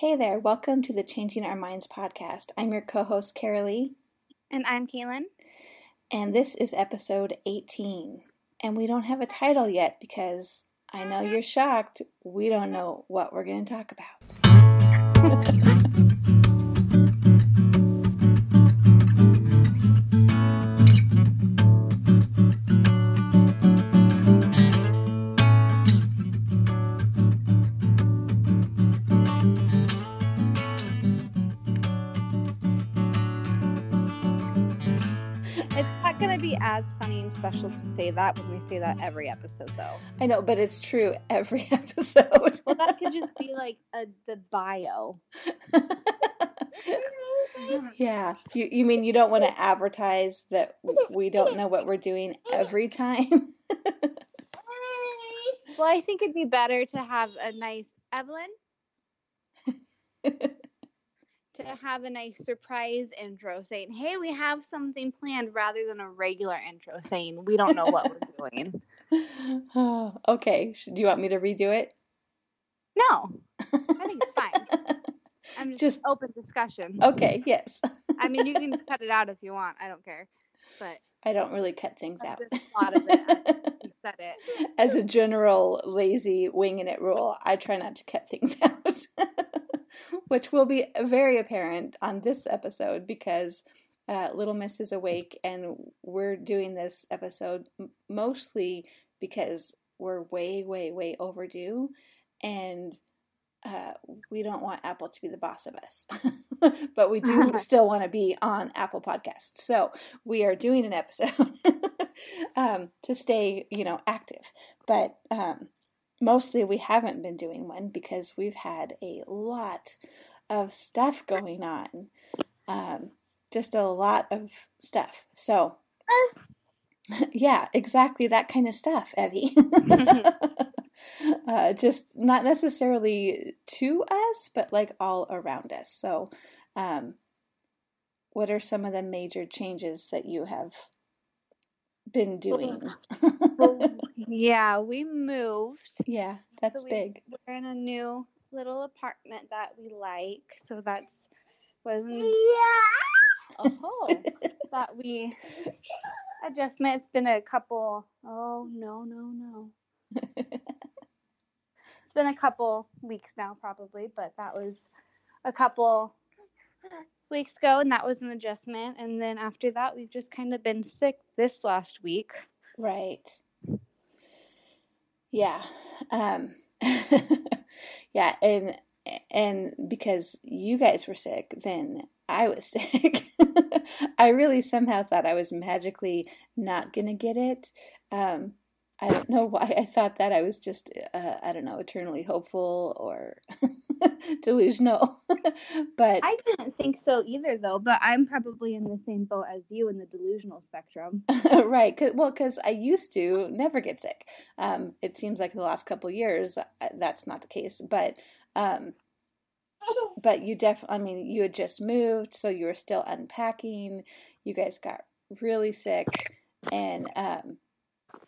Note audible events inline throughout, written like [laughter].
Hey there, welcome to the Changing Our Minds podcast. I'm your co host, Carolee. And I'm Kaylin. And this is episode 18. And we don't have a title yet because I know you're shocked. We don't know what we're going to talk about. [laughs] as funny and special to say that when we say that every episode, though. I know, but it's true every [laughs] episode. well, that could just be like a, the bio. [laughs] yeah, you you mean you don't want to advertise that we don't know what we're doing every time? well, I think it'd be better to have a nice Evelyn [laughs] to have a nice surprise intro saying, "Hey, we have something planned," rather than a regular intro saying, "We don't know what we're [laughs] doing." Oh, [sighs] okay. Do you want me to redo it? No, I think [laughs] it's fine. I'm just, just open discussion. Okay. Yes. I mean, you can cut it out if you want. I don't care, but I don't really cut things out. Just thought of it. You [laughs] said it. As a general lazy winging it rule, I try not to cut things out which will be very apparent on this episode because uh, Little Miss is awake, and we're doing this episode mostly because we're way, way, way overdue, and uh, we don't want Apple to be the boss of us, [laughs] but we do [laughs] still want to be on Apple Podcasts. So we are doing an episode [laughs] um, to stay, you know, active. But um, mostly we haven't been doing one because we've had a lot of stuff going on. Um, just a lot of stuff. So, [laughs] yeah, exactly that kind of stuff, Evie. [laughs] uh, just not necessarily to us, but like all around us. So, um, what are some of the major changes that you have been doing? Oh. [laughs] yeah, we moved. Yeah, that's so big. We're in a new little apartment that we like. So that's wasn't yeah. oh [laughs] that we adjustment. It's been a couple. Oh no no no. it's been a couple weeks now probably, but that was a couple weeks ago, and that was an adjustment. And then after that, we've just kind of been sick this last week. Right. Yeah. Um, [laughs] yeah, and and because you guys were sick, then I was [laughs] sick. I really somehow thought I was magically not gonna get it. Um, I don't know [laughs] why I thought that. I was just, uh, I don't know, eternally hopeful or [laughs] delusional. [laughs] but I didn't think so either, though. But I'm probably in the same boat as you in the delusional spectrum. right. Cause, well, because I used to never get sick. Um, it seems like the last couple years uh, that's not the case. But um, but you definitely, I mean, you had just moved, so you were still unpacking. You guys got really sick, and um,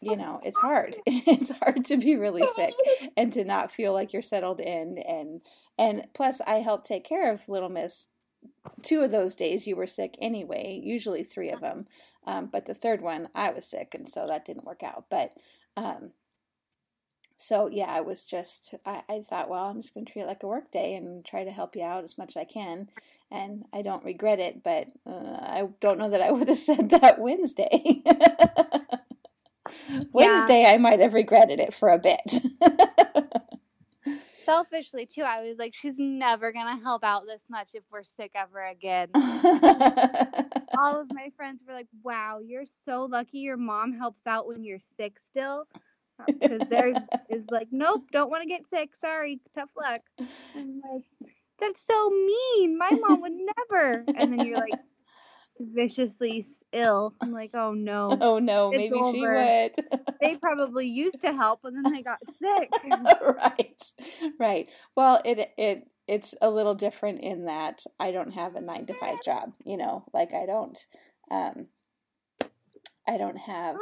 you know, it's hard. [laughs] it's hard to be really sick [laughs] and to not feel like you're settled in and and plus I helped take care of little miss two of those days you were sick anyway, usually three of them. Um, but the third one I was sick and so that didn't work out. But um, so yeah, I was just I, I thought, well, I'm just gonna treat it like a work day and try to help you out as much as I can. And I don't regret it, but uh, I don't know that I [laughs] would have said that Wednesday. [laughs] Wednesday, yeah. I might have regretted it for a bit. [laughs] Selfishly, too, I was like, she's never going to help out this much if we're sick ever again. [laughs] All of my friends were like, wow, you're so lucky your mom helps out when you're sick still. Uh, because theirs is like, nope, don't want to get sick. Sorry, tough luck. I'm like, that's so mean. My mom would never. And then you're like, viciously ill. I'm like, oh no. [laughs] Oh no, maybe over. she would. [laughs] they probably used to help and then they got sick. [laughs] right. Right. Well, it it it's a little different in that I don't have a 9 to 5 job, you know, like I don't um I don't have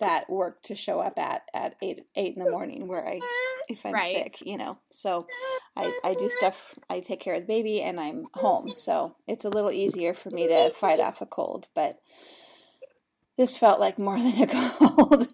that work to show up at at eight eight in the morning where I if I'm Right. sick, you know. So I, I do stuff I take care of the baby and I'm home. So it's a little easier for me to fight off a cold, but this felt like more [laughs] than a cold.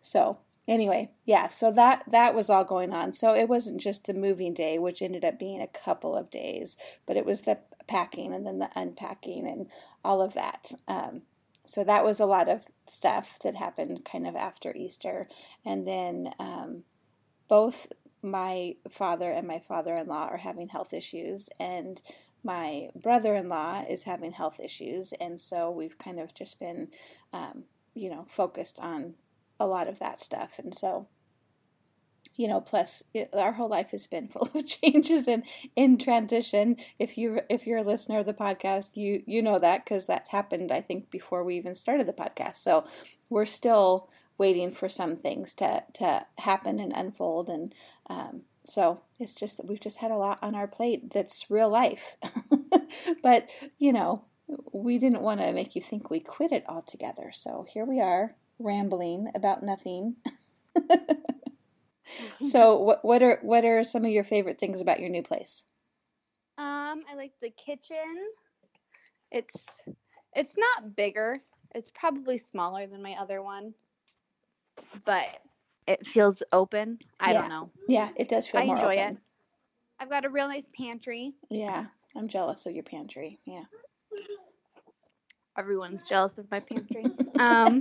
so anyway, yeah, so that that was all going on. So it wasn't just the moving day, which ended up being a couple of days, but it was the packing and then the unpacking and all of that. Um, so that was a lot of stuff that happened kind of after Easter, and then um, both my father and my father-in-law are having health issues, and my brother-in-law is having health issues, and so we've kind of just been, um, you know, focused on a lot of that stuff, and so you know plus it, our whole life has been [laughs] full of changes and in transition. If you if you're a listener of the podcast you you know that because that happened i think before we even started the podcast. So we're still waiting for some things to to happen and unfold and um, so it's just that we've just had a lot on our plate that's real life. [laughs] But you know we didn't want to make you think we quit it altogether. So here we are rambling about nothing [laughs] [laughs] so what what are what are some of your favorite things about your new place? Um, I like the kitchen. It's it's not bigger. It's probably smaller than my other one, but it feels open. I Yeah. don't know. Yeah, it does feel I more enjoy open. it. I've got a real nice pantry. Yeah, I'm jealous of your pantry. Yeah. [laughs] Everyone's jealous of my pantry. um,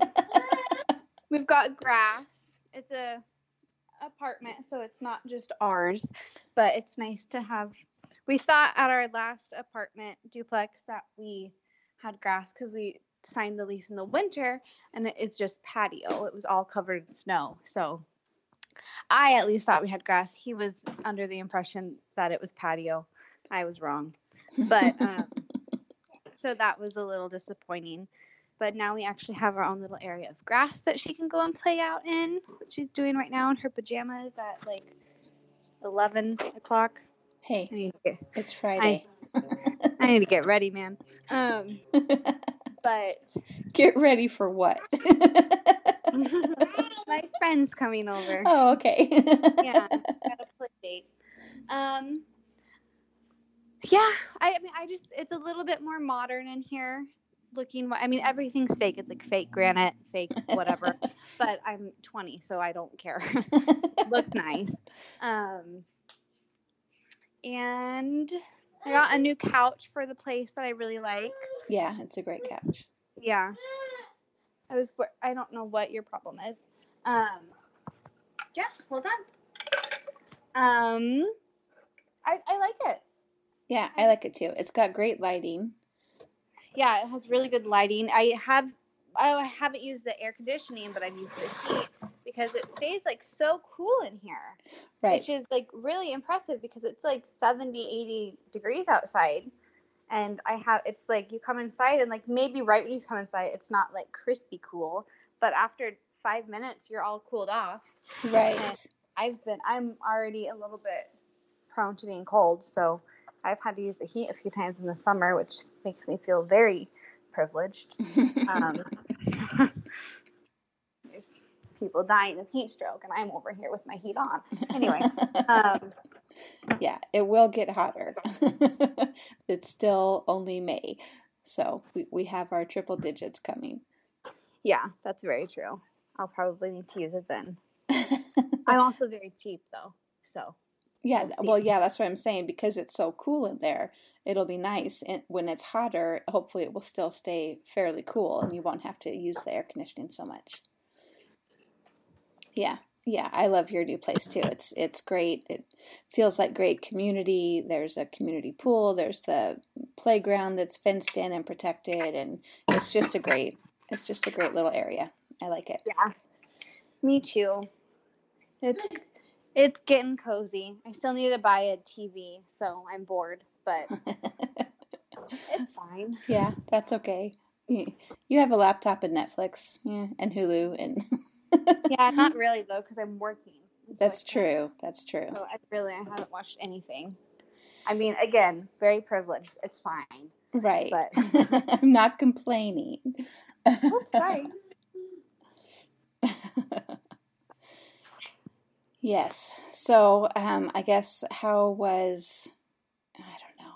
[laughs] we've got grass. It's a apartment, so it's not just ours, but it's nice to have. We thought at our last apartment duplex that we had grass because we signed the lease in the winter, and it's just patio. It was all covered in snow, so. I at least thought we had grass. He was under the impression that it was patio. I was wrong. But um, [laughs] so that was a little disappointing. But now we actually have our own little area of grass that she can go and play out in. What she's doing right now in her pajamas at like eleven o'clock. hey, I get, it's Friday. I need to get ready, man. Um, [laughs] but Get ready for what? [laughs] my friend's coming over. oh, okay. yeah, got [laughs] a play date. Um, yeah, I, I mean, I just it's a little bit more modern in here. Looking, I mean, everything's fake. It's like fake granite, fake whatever. [laughs] but I'm 20, so I don't care. [laughs] Looks nice. Um, and I got a new couch for the place that I really like. yeah, it's a great couch. Yeah. I was. I don't know what your problem is. Um. Yeah. Hold on. Um. I I like it. Yeah, I like it too. It's got great lighting. Yeah, it has really good lighting. I have. oh, I haven't used the air conditioning, but I've used the heat because it stays like so cool in here, Right. which is like really impressive because it's like 70, 80 degrees outside. And I have it's like you come inside and like maybe right when you come inside it's not like crispy cool, but after five minutes you're all cooled off. Right. I've been I'm already a little bit prone to being cold, so I've had to use the heat a few times in the summer, which makes me feel very privileged. Um, [laughs] there's people dying of heat stroke, and I'm over here with my heat on. Anyway, um, [laughs] yeah, it will get hotter. [laughs] it's still only May. So we, we have our triple digits coming. yeah, that's very true. I'll probably need to use it then. I'm also very cheap though, so Yeah, We'll well, yeah, that's what I'm saying. Because it's so cool in there, it'll be nice. And when it's hotter, hopefully it will still stay fairly cool, and you won't have to use the air conditioning so much. Yeah, yeah, I love your new place too. It's it's great. It feels like great community. There's a community pool. There's the playground that's fenced in and protected, and it's just a great. It's just a great little area. I like it. yeah, me too. It's it's getting cozy. I still need to buy a TV, so I'm bored, but [laughs] it's fine. Yeah, that's okay. You have a laptop and Netflix, yeah, and Hulu, and [laughs] Yeah, not really though, because I'm working. So that's true. That's true. So I really I haven't watched anything. I mean, again, very privileged. It's fine. Right. But- [laughs] I'm not complaining. Oops, sorry. Yes. So, um, I guess how was I don't know.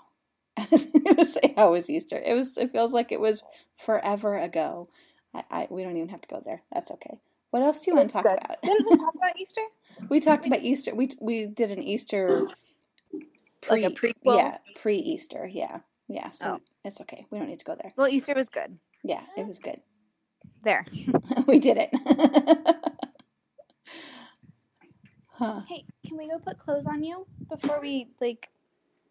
[laughs] I was going to say how was Easter. It was. It feels like it was forever ago. I, I we don't even have to go there. That's okay. What else do you want to talk Good. about? Didn't we talk about Easter? [laughs] we talked about Easter. We we did an Easter Like a prequel? Yeah, pre Easter. Yeah, yeah. So Oh. it's okay. We don't need to go there. Well, Easter was good. Yeah, it was good. There. [laughs] we did it. Huh. Hey, can we go put clothes on you before we like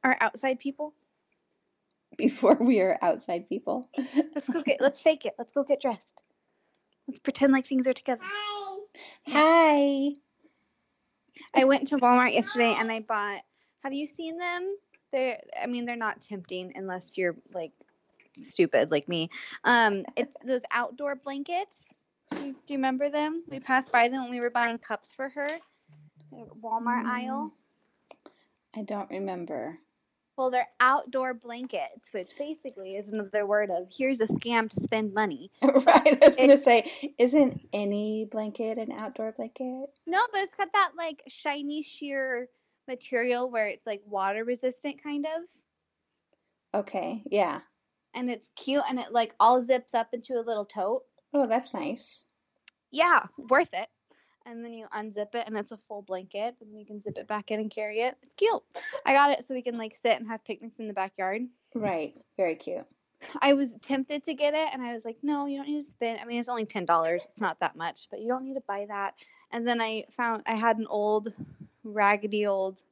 are outside people? Before we are outside people. Let's go get. Let's fake it. Let's go get dressed. Let's pretend like things are together. Hi. Hi. I went to Walmart yesterday and I bought. Have you seen them? They're. I mean, they're not tempting unless you're like stupid like me. Um, it's [laughs] those outdoor blankets. Do you, do you remember them? We passed by them when we were buying cups for her. Walmart Mm. aisle. I don't remember. Well, they're outdoor blankets, which basically is another word of here's a scam to spend money. [laughs] right. I was going to say, isn't any blanket an outdoor blanket? No, but it's got that like shiny sheer material where it's like water resistant kind of. Okay. Yeah. And it's cute and it like all zips up into a little tote. Oh, that's nice. Yeah, worth it. And then you unzip it and it's a full blanket and you can zip it back in and carry it. It's cute. I got it so we can like sit and have picnics in the backyard. Right. Very cute. I was tempted to get it and I was like, no, you don't need to spend. I mean, it's only $10. It's not that much, but you don't need to buy that. And then I found I had an old, raggedy old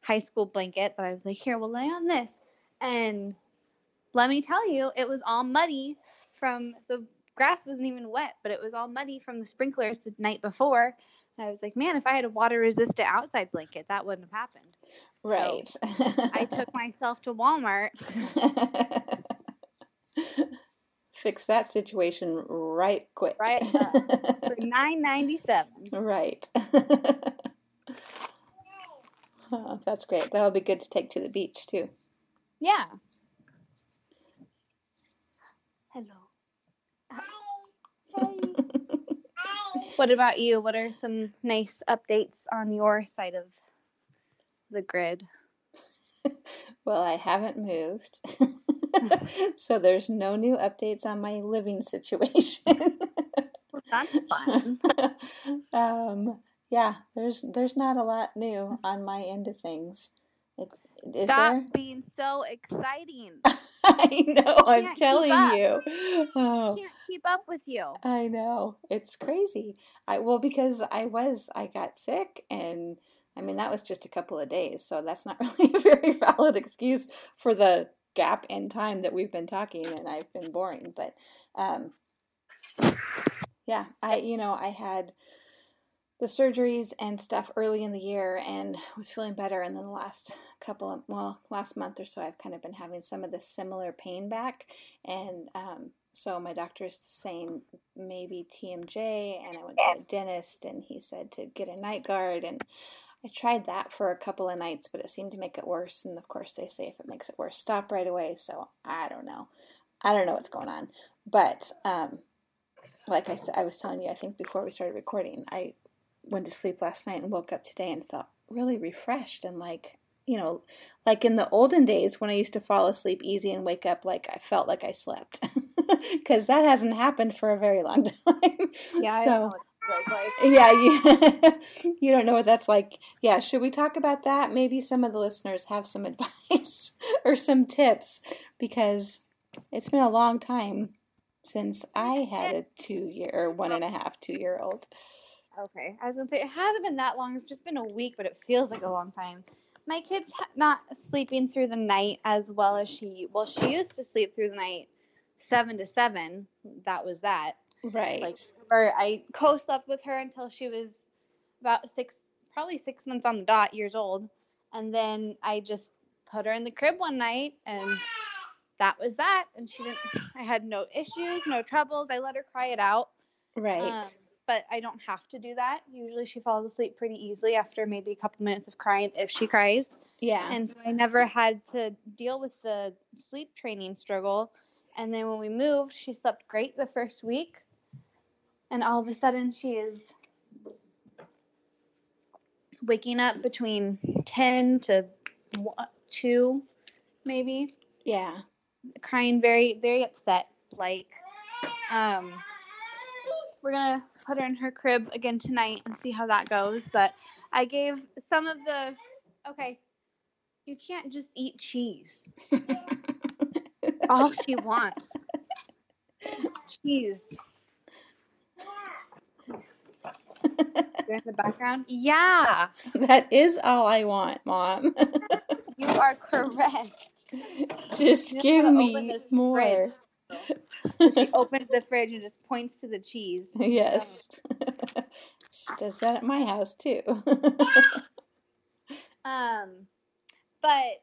high school blanket that I was like, here, we'll lay on this. And let me tell you, it was all muddy from the grass wasn't even wet, but it was all muddy from the sprinklers the night before. And I was like, man, if I had a water resistant outside blanket, that wouldn't have happened. Right. I took [laughs] myself to Walmart [laughs] Fix that situation right quick. Right for [laughs] nine ninety seven. right. Oh, that's great. That'll be good to take to the beach too. Yeah. What about you? What are some nice updates on your side of the grid? [laughs] Well, I haven't moved. [laughs] so there's no new updates on my living situation. Well, that's fun. [laughs] um, yeah, there's there's not a lot new on my end of things. It, is Stop there? being so exciting. [laughs] I know. I'm telling you. Oh, Can't keep up with you. I know. It's crazy. I well because I was I got sick and I mean that was just a couple of days, so that's not [laughs] really a very valid excuse for the gap in time that we've been talking and I've been boring, but um yeah, I you know, I had the surgeries and stuff early in the year and was feeling better. And then the last couple of well last month or so i've kind of been having some of this similar pain back. And um, so my doctor's saying maybe tmj and i went to the dentist and he said to get a night guard. And i tried that for a couple of nights but it seemed to make it worse. And of course they say if it makes it worse stop right away. So i don't know. I don't know what's going on. But um, like I I was telling you, I think before we started recording, I went to sleep last night and woke up today and felt really refreshed and like, you know, like in the olden days when I used to fall asleep easy and wake up like I felt like I slept. [laughs] Because that hasn't happened for a very long [laughs] time. Yeah, I so, don't know what it was like. yeah, you, [laughs] you don't know what that's like. Yeah, should we talk about that? Maybe some of the listeners have some advice or some tips because it's been a long time since I had a two year or one and a half, two year old. Okay, I was gonna say it hasn't been that long. It's just been a week, but it feels like a long time. My kid's ha- not sleeping through the night as well as she. Well, she used to sleep through the night seven to seven. That was that. Right. Like, or I co-slept with her until she was about six, probably six months on the dot, years old, and then I just put her in the crib one night, and that was that. And she didn't. I had no issues, no troubles. I let her cry it out. right. Um, but I don't have to do that. Usually she falls asleep pretty easily after maybe a couple minutes of crying if she cries. yeah. And so I never had to deal with the sleep training struggle. And then when we moved, she slept great the first week. And all of a sudden she is waking up between 10 to 2 maybe Yeah. crying very very upset like um we're gonna put her in her crib again tonight and see how that goes but i gave some of the okay you can't just eat cheese [laughs] all she wants cheese in the background yeah that is all I want, Mom. you are correct [laughs] Just Just give me this more. fridge. She opens the fridge and just points to the cheese [laughs] yes. she does that at my house too. [laughs] Um, but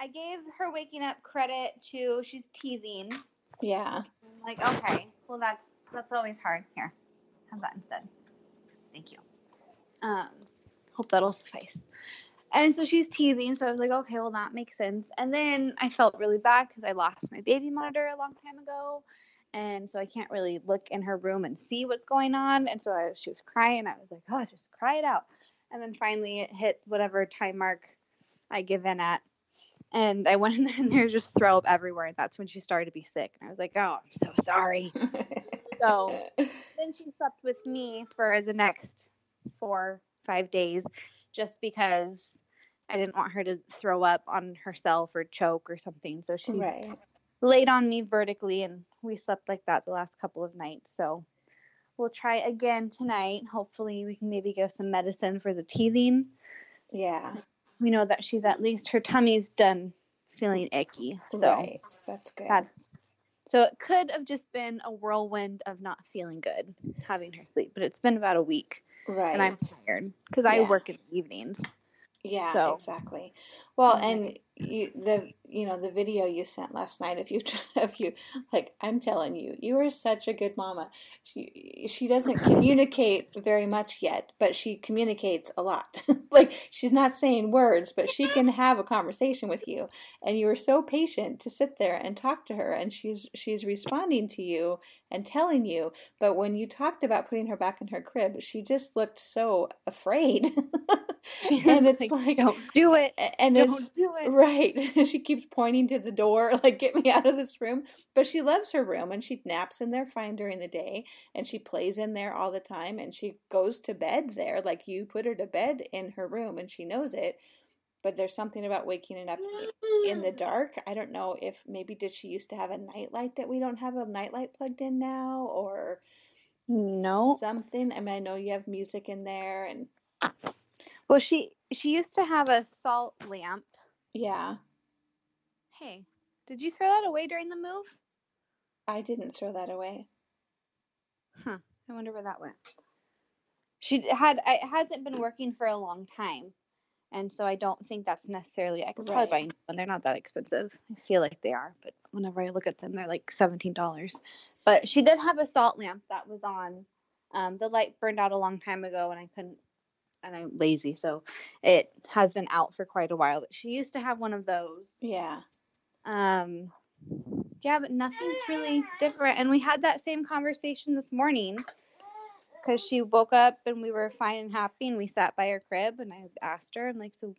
I gave her waking up credit to she's teasing. yeah. I'm like, okay, well that's that's always hard. Here, have that instead. Thank you. Um, hope that'll suffice. And so she's teething. so I was like, okay, well that makes sense. And then I felt really bad because I lost my baby monitor a long time ago, and so I can't really look in her room and see what's going on. And so I, she was crying. I was like, oh, just cry it out. And then finally it hit whatever time mark I give in at. And I went [laughs] in there and there was just throw up everywhere. And that's when she started to be sick. And I was like, oh, I'm so sorry. [laughs] So then she slept with me for the next four, five days just because I didn't want her to throw up on herself or choke or something. So she right. laid on me vertically and we slept like that the last couple of nights. So we'll try again tonight. Hopefully we can maybe give some medicine for the teething. Yeah. We know that she's at least her tummy's done feeling icky. So right. That's good. that's so it could have just been a whirlwind of not feeling good having her sleep, but it's been about a week right. and I'm tired because I work in the evenings. Yeah, So- exactly. Well, and you the you know the video you sent last night. If you [laughs] if you like, I'm telling you, you are such a good mama. She she doesn't communicate very much yet, but she communicates a lot. [laughs] like she's not saying words, but she can have a conversation with you. And you were so patient to sit there and talk to her, and she's she's responding to you and telling you. But when you talked about putting her back in her crib, she just looked so afraid. [laughs] [laughs] [laughs] and it's like, don't do it. and it's Don't do it. Right. [laughs] she keeps pointing to the door, like, get me out of this room. But she loves her room and she naps in there fine during the day and she plays in there all the time and she goes to bed there. Like, you put her to bed in her room and she knows it. But there's something about waking it up in the mm. dark. I don't know if maybe did she used to have a nightlight that we don't have a nightlight plugged in now or No. something. I mean, I know you have music in there and Well, she she used to have a salt lamp. yeah, Hey, did you throw that away during the move? I didn't throw that away. Huh. I wonder where that went. She had it hasn't been working for a long time. And so I don't think that's necessarily I could probably buy new one. They're not that expensive. I feel like they are, but whenever I look at them, they're like seventeen dollars. But she did have a salt lamp that was on. Um, the light burned out a long time ago, and I couldn't. And I'm lazy, so it has been out for quite a while. But she used to have one of those. Yeah. Um, yeah, but nothing's really different. And we had that same conversation this morning because she woke up and we were fine and happy, and we sat by her crib, and I asked her, I'm like, so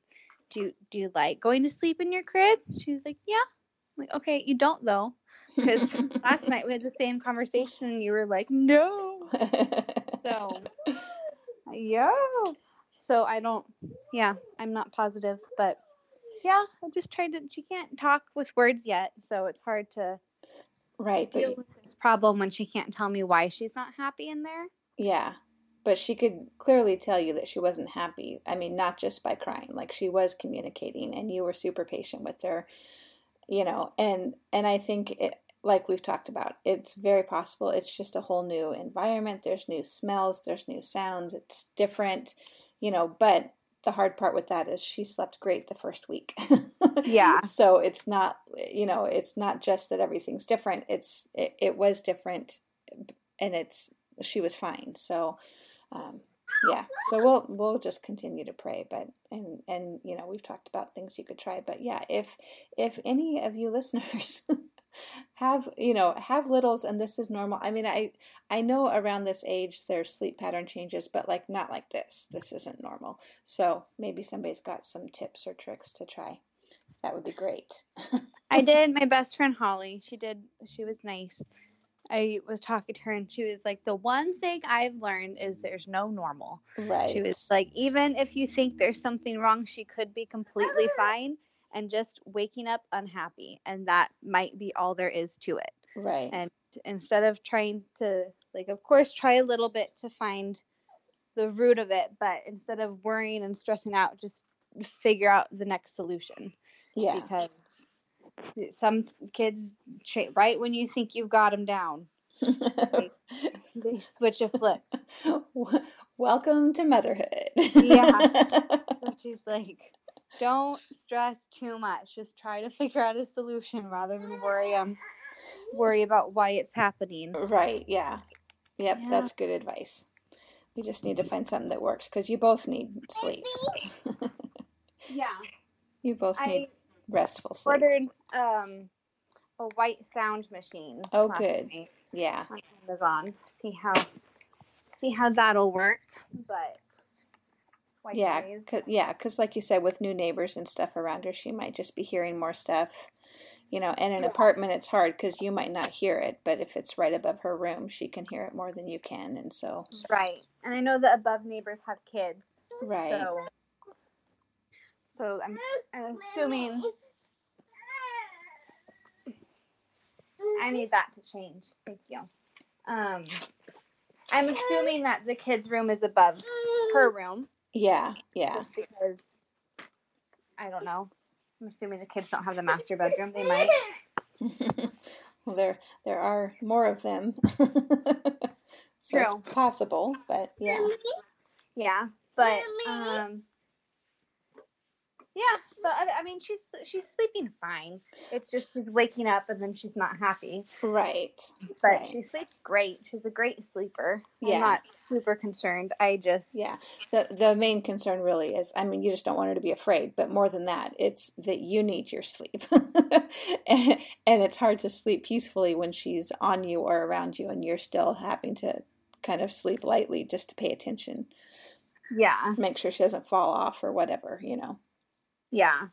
do you, do you like going to sleep in your crib? She was like, yeah. I'm like, okay, you don't though, because last night we had the same conversation, and you were like, no. [laughs] So, yeah. So I don't, yeah, I'm not positive, but yeah, I just tried to. She can't talk with words yet, so it's hard to right. Deal with this problem when she can't tell me why she's not happy in there. Yeah. But she could clearly tell you that she wasn't happy. I mean, not just by crying. Like she was communicating and you were super patient with her, you know. And and I think it like we've talked about, it's very possible it's just a whole new environment. There's new smells, there's new sounds. It's different, you know, but the hard part with that is she slept great the first week. [laughs] Yeah. So it's not, you know, it's not just that everything's different. It's it, it was different and it's she was fine. So um, yeah. So we'll we'll just continue to pray, but and and you know we've talked about things you could try, but yeah, if if any of you [laughs] listeners have you know have littles and this is normal i mean i i know around this age their sleep pattern changes but like not like this this isn't normal so maybe somebody's got some tips or tricks to try that would be great [laughs] I did. My best friend Holly, she did. She was nice. I was talking to her, and she was like, "The one thing I've learned is there's no normal." right She was like, even if you think there's something wrong, she could be completely ah. fine and just waking up unhappy, and that might be all there is to it. right. And instead of trying to, like, of course, try a little bit to find the root of it, but instead of worrying and stressing out, just figure out the next solution. Yeah. Because some kids cha- right when you think you've got them down [laughs] they switch a flip. [laughs] Welcome to motherhood. Yeah. [laughs] she's like don't stress too much just try to [laughs] figure out a solution rather than worry um worry about why it's happening right yeah yep Yeah. that's good advice we just need to find something that works because you both need sleep [laughs] yeah you both i need restful sleep ordered um a white sound machine Oh, good. night yeah on Amazon. See how see how that'll work. But white Yeah, noise. cause, yeah, because like you said, with new neighbors and stuff around her, she might just be hearing more stuff. You know, and an Yeah. apartment, it's hard because you might not hear it, but if it's right above her room, she can hear it more than you can, and so Right. And I know that above neighbors have kids. right, So so I'm, I'm assuming I need that to change. Thank you. Um I'm assuming that the kids' room is above her room. Yeah, yeah, Just because I don't know. I'm assuming the kids don't have the master bedroom. They might. [laughs] well, there there are more of them, [laughs] so True. it's possible, but yeah, Yeah, but um, yeah, but I, I mean, she's she's sleeping fine. It's just she's waking up and then she's not happy. right, But Right. she sleeps great. She's a great sleeper. Yeah. I'm not super concerned. I just yeah. The the main concern really is, I mean, you just don't want her to be afraid, but more than that, it's that you need your sleep, and, [laughs] and it's hard to sleep peacefully when she's on you or around you, and you're still having to kind of sleep lightly just to pay attention, yeah make sure she doesn't fall off or whatever, you know. Yeah.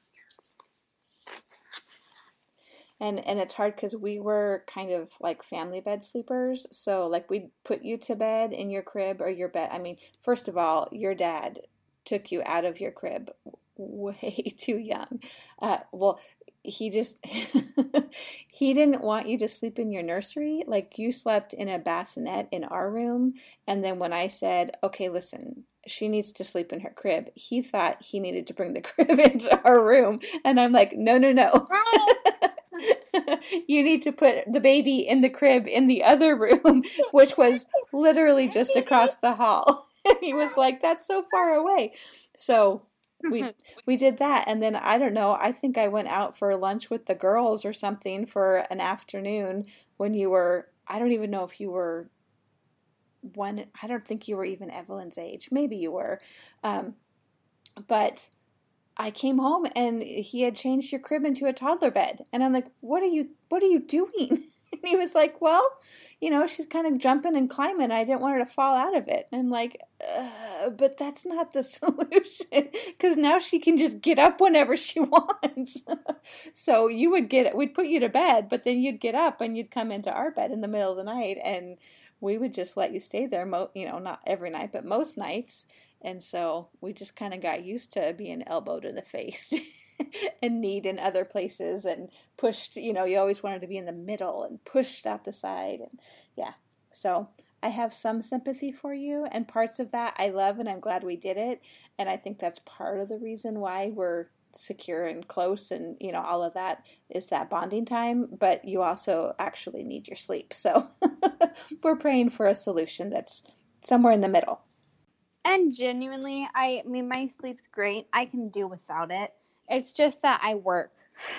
And and it's hard because we were kind of like family bed sleepers. So like we'd put you to bed in your crib or your bed i mean first of all your dad took you out of your crib [laughs] way too young. Uh, well he just [laughs] he didn't want you to sleep in your nursery. Like you slept in a bassinet in our room. And then when i said okay listen she needs to sleep in her crib he thought he needed to bring the [laughs] crib into our room and i'm like no no no [laughs] you need to put the baby in the crib in the other room, [laughs] which was literally just across the hall. And he was like, "That's so far away." So we we did that, and then I don't know. I think I went out for lunch with the girls or something for an afternoon when you were. I don't even know if you were one. I don't think you were even Evelyn's age. Maybe you were, um, but I came home and he had changed your crib into a toddler bed. And I'm like, "What are you what are you doing?" [laughs] And he was like, "Well, you know, she's kind of jumping and climbing. I didn't want her to fall out of it." And I'm like, uh, "But that's not the [laughs] solution cuz now she can just get up whenever she [laughs] wants." so you would get we'd put you to bed, but then you'd get up and you'd come into our bed in the middle of the night and we would just let you stay there mo- you know, not every night, but most nights. And so we just kind of got used to being elbowed in the face [laughs] and need in other places and pushed, you know, you always wanted to be in the middle and pushed out the side. And yeah, so I have some sympathy for you, and parts of that I love, and I'm glad we did it. And I think that's part of the reason why we're secure and close and you know all of that is that bonding time but you also actually need your sleep so [laughs] we're praying for a solution that's somewhere in the middle And genuinely, I, I mean, my sleep's great. I can do without it. It's just that I work.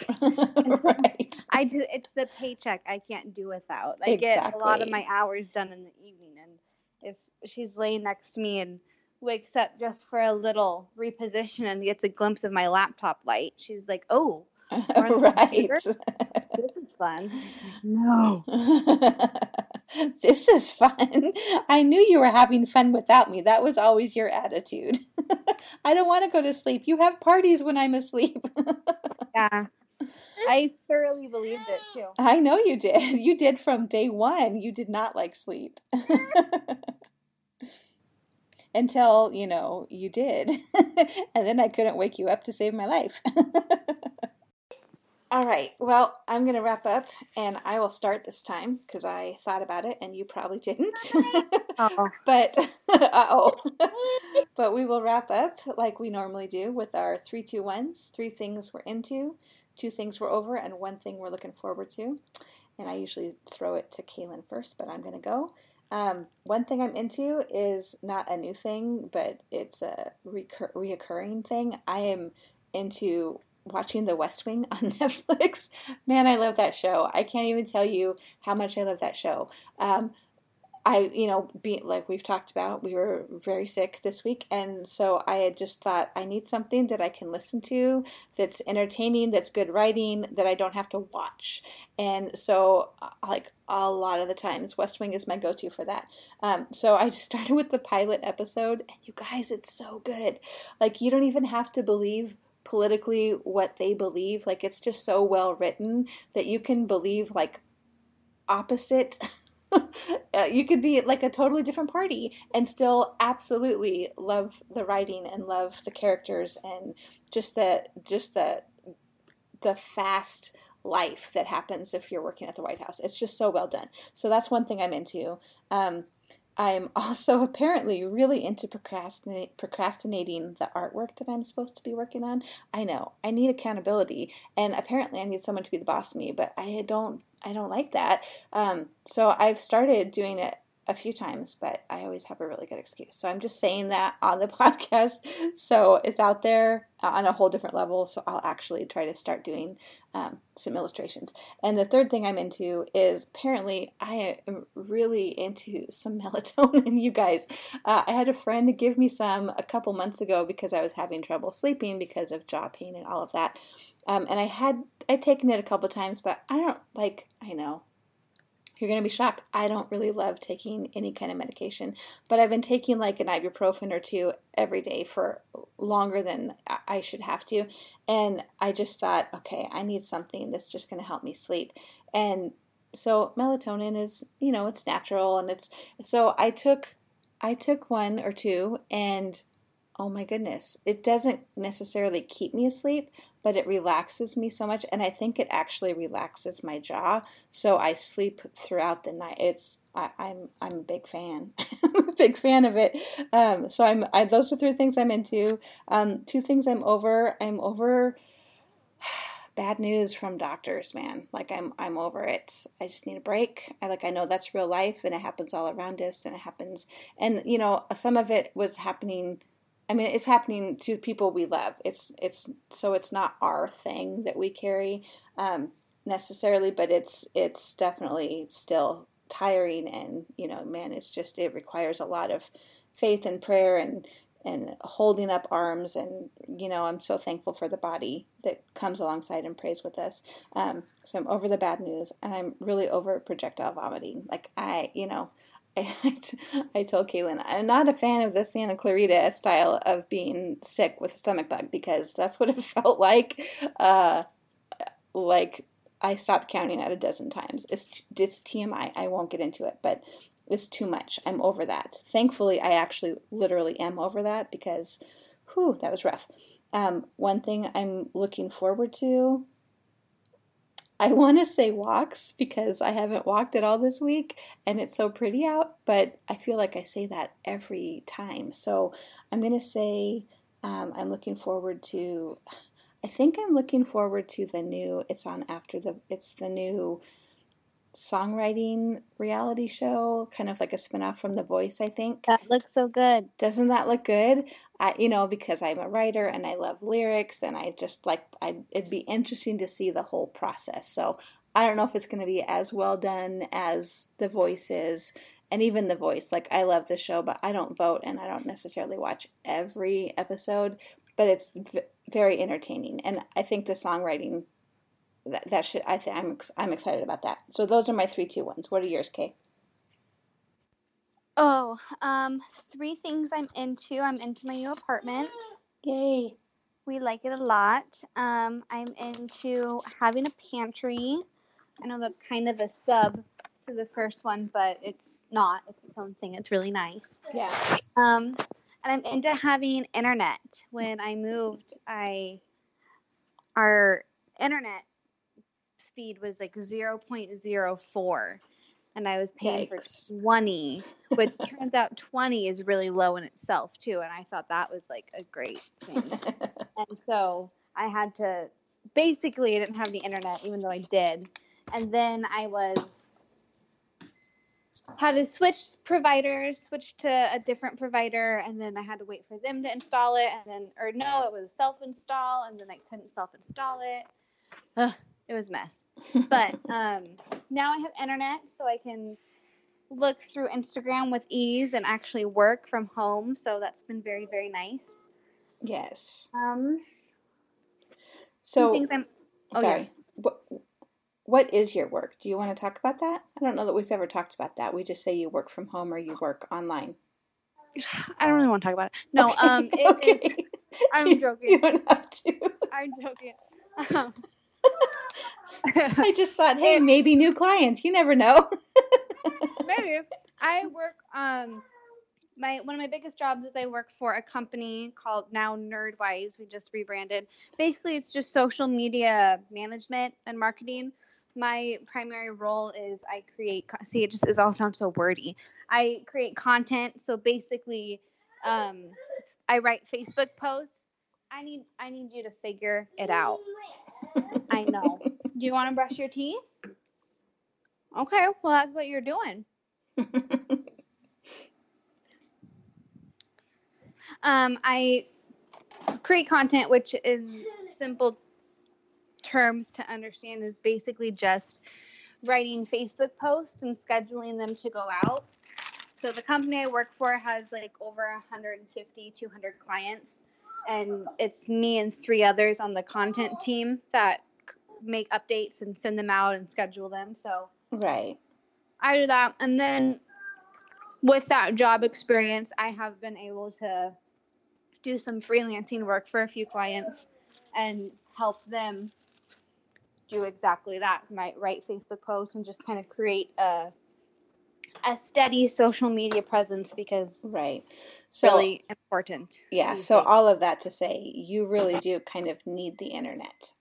[laughs] right. I do. It's the paycheck I can't do without. I get a lot of my hours done in the evening, and if she's laying next to me and wakes up just for a little reposition and gets a glimpse of my laptop light, she's like, "Oh, [laughs] right. this is fun. [laughs] No. this is fun. I knew you were having fun without me. That was always your attitude. [laughs] I don't want to go to sleep. You have parties when I'm asleep. yeah. I thoroughly believed it too. I know you did. You did from day one. You did not like sleep. Until, you know, you did. [laughs] and then I couldn't wake you up to save my life. [laughs] All right. Well, I'm going to wrap up and I will start this time because I thought about it and you probably didn't. oh. [laughs] But oh. but we will wrap up like we normally do with our three two ones, three things we're into, two things we're over, and one thing we're looking forward to. And I usually throw it to Kaylin first, but I'm going to go. Um, one thing I'm into is not a new thing, but it's a recur- reoccurring thing. I am into watching The West Wing on [laughs] Netflix. Man, I love that show. I can't even tell you how much I love that show. Um, I, you know, be like we've talked about, we were very sick this week, and so I had just thought I need something that I can listen to, that's entertaining, that's good writing, that I don't have to watch. And so, uh, like a lot of the times, West Wing is my go-to for that. Um, so I just [laughs] started with the pilot episode, and you guys, it's so good. Like you don't even have to believe politically what they believe. Like it's just so well written that you can believe like opposite. [laughs] [laughs] uh, you could be like a totally different party and still absolutely love the writing and love the characters and just the just the the fast life that happens if you're working at the White House. It's just so well done. So that's one thing I'm into. Um, I'm [laughs] also apparently really into procrastinate, procrastinating the artwork that I'm supposed to be working on. I know I need accountability, and apparently I need someone to be the boss of me, but I don't. I don't like that. Um, so I've started doing it a few times, but I always have a really good excuse. So I'm just saying that on the [laughs] podcast. So it's out there on a whole different level. So I'll actually try to start doing um, some illustrations. And the third thing I'm into is apparently I am really into some [laughs] melatonin, you guys. Uh, I had a friend give me some a couple months ago because I was having trouble sleeping because of jaw pain and all of that. Um, and I had I'd taken it a couple times, but I don't like I know you're going to be shocked. I don't really love taking any kind of medication, but I've been taking like an ibuprofen or two every day for longer than I should have to. And I just thought, okay, I need something that's just going to help me sleep. And so melatonin is, you know, it's natural and it's so I took I took one or two and oh my goodness, it doesn't necessarily keep me asleep, but it relaxes me so much. And I think it actually relaxes my jaw. So I sleep throughout the night. It's, I, am I'm, I'm a big fan. [laughs] I'm a big fan of it. Um, so I'm, I, those are three things I'm into. Um, two things I'm over. I'm over [sighs] bad news from doctors, man. Like I'm I'm over it. I just need a break. I like I know that's real life and it happens all around us and it happens and you know, some of it was happening I mean, it's happening to people we love. It's it's so it's not our thing that we carry um, necessarily, but it's it's definitely still tiring. And you know, man, it's just it requires a lot of faith and prayer and and holding up arms. And you know, I'm so thankful for the body that comes alongside and prays with us. Um, so I'm over the bad news, and I'm really over projectile vomiting. Like I, you know, [laughs] I told Kaylin, I'm not a fan of the Santa Clarita style of being sick with a stomach bug because that's what it [laughs] felt like. Uh, like I stopped counting at a dozen times. It's, it's TMI. I won't get into it, but it's too much. I'm over that. Thankfully, I actually literally am over that because, whew, that was rough. Um, one thing I'm looking forward to I want to say walks because I haven't walked at all this week and it's so pretty out, but I feel like I say that every time. So I'm going to say um, I'm looking forward to. I think I'm looking forward to the new. It's on after the. It's the new songwriting reality show, kind of like a spinoff from The Voice, I think. That looks so good. Doesn't that look good? I, you know, because I'm a writer and I love lyrics and I just like, I, it'd be interesting to see the whole process. So I don't know if it's going to be as well done as The Voice is. And even The Voice, like, I love the show, but I don't vote and I don't necessarily watch every episode, but it's v- very entertaining. And I think the songwriting that, that should I think I'm I'm excited about that. So those are my three two ones. What are yours, Kay? Oh, um, three things I'm into. I'm into my new apartment. Yay! We like it a lot. Um, I'm into having a pantry. I know that's kind of a sub to the first one, but it's not. It's its own thing. It's really nice. Yeah. Um, and I'm into having internet. When I moved, I our internet speed was like 0.04 and I was paying Yikes. for 20, which [laughs] turns out 20 is really low in itself too and I thought that was like a great thing. [laughs] And so I had to basically I didn't have the internet even though I did. And then I was had to switch providers, switch to a different provider, and then I had to wait for them to install it, and then or no, it was self install, and then I couldn't self install it. Ugh, it was a mess. [laughs] But um, now I have internet, so I can look through Instagram with ease and actually work from home. So that's been very very nice. yes. Um, So things I'm oh, yeah. sorry. What what is your work? Do you want to talk about that? I don't know that we've ever talked about that. We just say you work from home or you work online. [sighs] I don't really want to talk about it. No, Okay, um, it [laughs] is. okay. I'm [laughs] joking. You don't have to. I'm joking. Um, [laughs] I just thought, hey, maybe new clients. You never know. [laughs] Maybe. I work um my one of my biggest jobs is I work for a company called now Nerdwise. We just rebranded. Basically, it's just social media management and marketing. My primary role is I create. See, it just it all sounds so wordy. I create content. So basically, um, I write Facebook posts. I need I need you to figure it out. I know. Do you want to brush your teeth? Okay, well that's what you're doing. [laughs] Um, I create content, which is simple terms to understand, is basically just writing Facebook posts and scheduling them to go out. So the company I work for has like over 150, 200 clients, and it's me and three others on the content team that make updates and send them out and schedule them. So right. I do that. And then with that job experience, I have been able to do some freelancing work for a few clients and help them do exactly that. Might write Facebook posts and just kind of create a a steady social media presence because Right. So really important. yeah, so days. all of that to say, you really do kind of need the internet.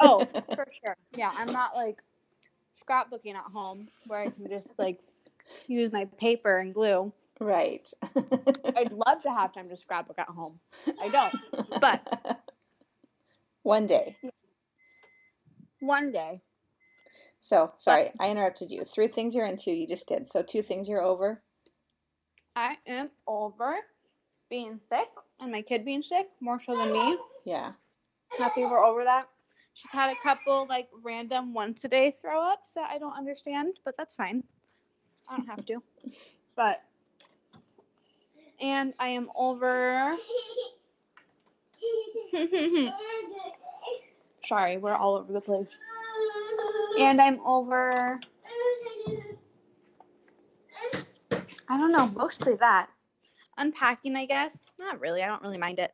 oh, [laughs] for sure. Yeah, I'm not like scrapbooking at home where I can just like use my paper and glue. right. I'd love to have time to scrapbook at home. I don't. But [laughs] one day. one day, So sorry, I interrupted you. Three things you're into, you just did. So two things you're over. I am over being sick and my kid being sick more so than me. Yeah. Happy we're over that. She's had a couple like random once a day throw ups that I don't understand, but that's fine. I don't have to. [laughs] But and I am over [laughs] sorry, we're all over the place. And I'm over I don't know, mostly that. Unpacking, I guess. Not really. I don't really mind it.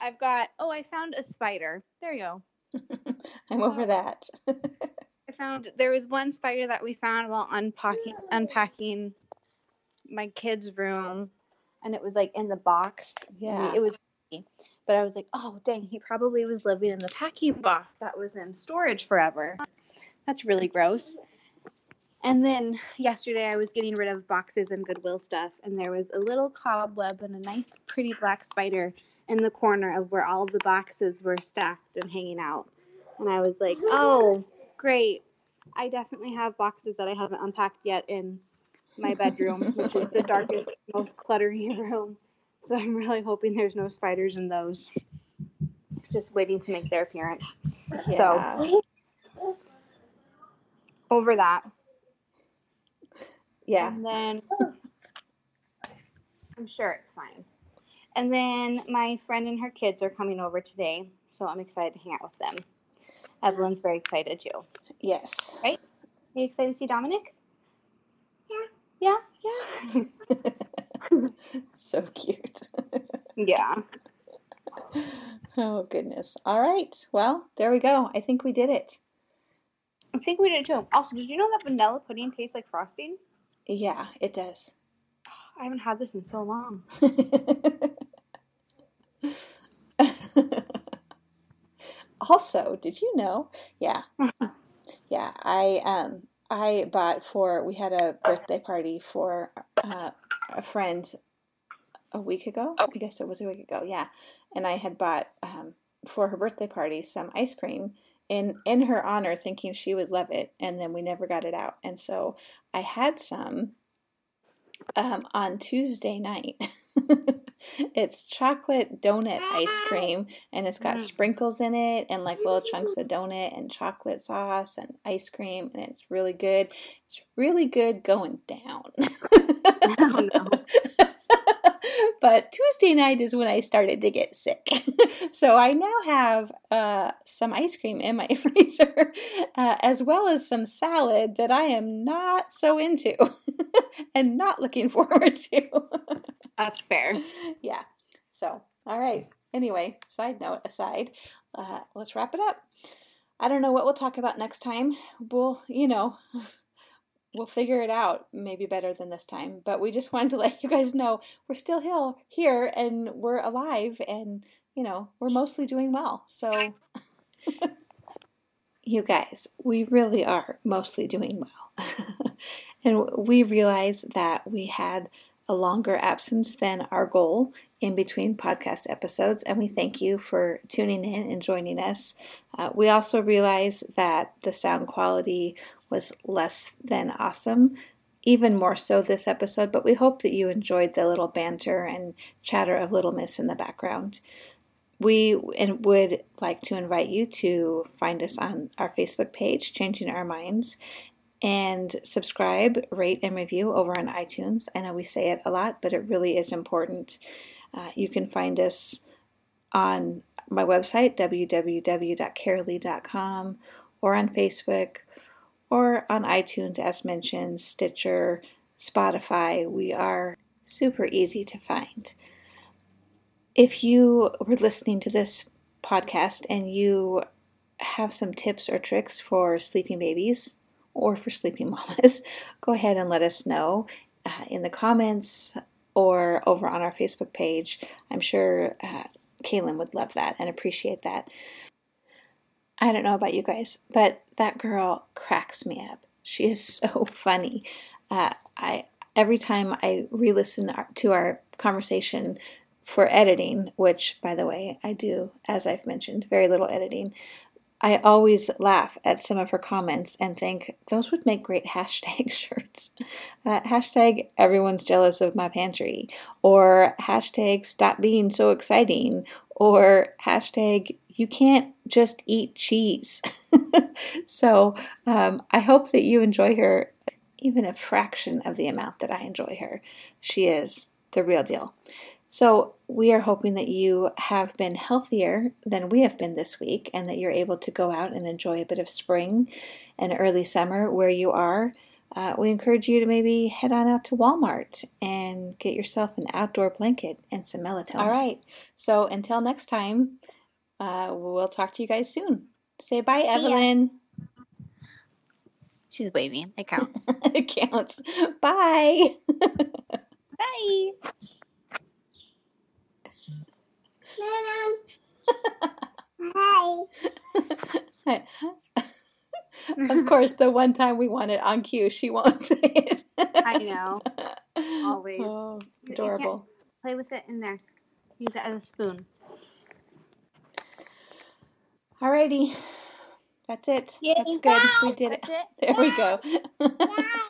I've got oh, I found a spider. There you go. [laughs] I'm over that. [laughs] I found there was one spider that we found while unpacking unpacking my kid's room, and it was like in the box. Yeah. it was. But I was like, oh dang, he probably was living in the packing box that was in storage forever. That's really gross. And then yesterday I was getting rid of boxes and Goodwill stuff, and there was a little cobweb and a nice, pretty black spider in the corner of where all the boxes were stacked and hanging out. And I was like, oh, great. I definitely have boxes that I haven't unpacked yet in my bedroom, which is the darkest, most cluttery [laughs] room. So I'm really hoping there's no spiders in those. Just waiting to make their appearance. Yeah. So over that. yeah. And then I'm sure it's fine. And then my friend and her kids are coming over today, so I'm excited to hang out with them. Evelyn's very excited too. Yes. Right? Are you excited to see Dominic? Yeah. Yeah. Yeah. [laughs] so cute. Yeah. oh goodness. All right. Well, there we go. I think we did it. I think we did too. Also, did you know that vanilla pudding tastes like frosting? Yeah, it does. I haven't had this in so long. [laughs] also, did you know? Yeah. [laughs] Yeah, I um I bought for we had a birthday party for uh, a friend a week ago. I guess it was a week ago. Yeah. And I had bought um for her birthday party some ice cream in in her honor thinking she would love it and then we never got it out. And so I had some um, on Tuesday night. [laughs] it's chocolate donut ice cream, and it's got Mm. sprinkles in it, and like little chunks of donut, and chocolate sauce, and ice cream, and it's really good. It's really good going down. Oh, [laughs] no. But Tuesday night is when I started to get sick. [laughs] so I now have uh, some ice cream in my [laughs] freezer, uh, as well as some salad that I am not so into [laughs] and not looking forward to. That's fair. yeah. So, all right. Anyway, side note aside, uh, let's wrap it up. I don't know what we'll talk about next time. We'll, you know, we'll figure it out maybe better than this time. But we just [laughs] wanted to let you guys know we're still here, here and we're alive and, you know, we're mostly doing well. So, [laughs] you guys, we really are mostly doing well. [laughs] and we realize that we had a longer absence than our goal in between podcast episodes, and we thank you for tuning in and joining us. Uh, we also realize that the sound quality was less than awesome, even more so this episode, but we hope that you enjoyed the little banter and chatter of Little Miss in the background. We would like to invite you to find us on our Facebook page, Changing Our Minds, and subscribe, rate, and review over on iTunes. I know we say it a lot, but it really is important. Uh, you can find us on my website, www.carolee.com, or on Facebook, or on iTunes, as mentioned, Stitcher, Spotify. We are super easy to find. If you were listening to this podcast and you have some tips or tricks for sleeping babies or for sleeping mamas, [laughs] go ahead and let us know uh, in the comments or over on our Facebook page. I'm sure uh, Kaylin would love that and appreciate that. I don't know about you guys, but that girl cracks me up. She is [laughs] so funny. Uh, I every time I re-listen to our conversation for editing, which by the way I do, as I've mentioned, very little editing. I always laugh at some of her comments and think those would make great [laughs] hashtag shirts. Uh, hashtag everyone's jealous of my pantry, or hashtag stop being so exciting, or hashtag you can't just eat cheese. [laughs] so um, I hope that you enjoy her even a fraction of the amount that I enjoy her. She is the real deal. So, we are hoping that you have been healthier than we have been this week and that you're able to go out and enjoy a bit of spring and early summer where you are. Uh, we encourage you to maybe head on out to Walmart and get yourself an outdoor blanket and some melatonin. All right. So, until next time, uh, we'll talk to you guys soon. Say bye, ya. Evelyn. She's waving. It counts. [laughs] it counts. Bye. [laughs] Bye. Hi. [laughs] of course, the one time we want it on cue, she won't say it. I know. Always. Oh, adorable. Play with it in there. Use it as a spoon. Alrighty. That's it. Yay, That's good. We did it. It. [laughs] There we go. [laughs]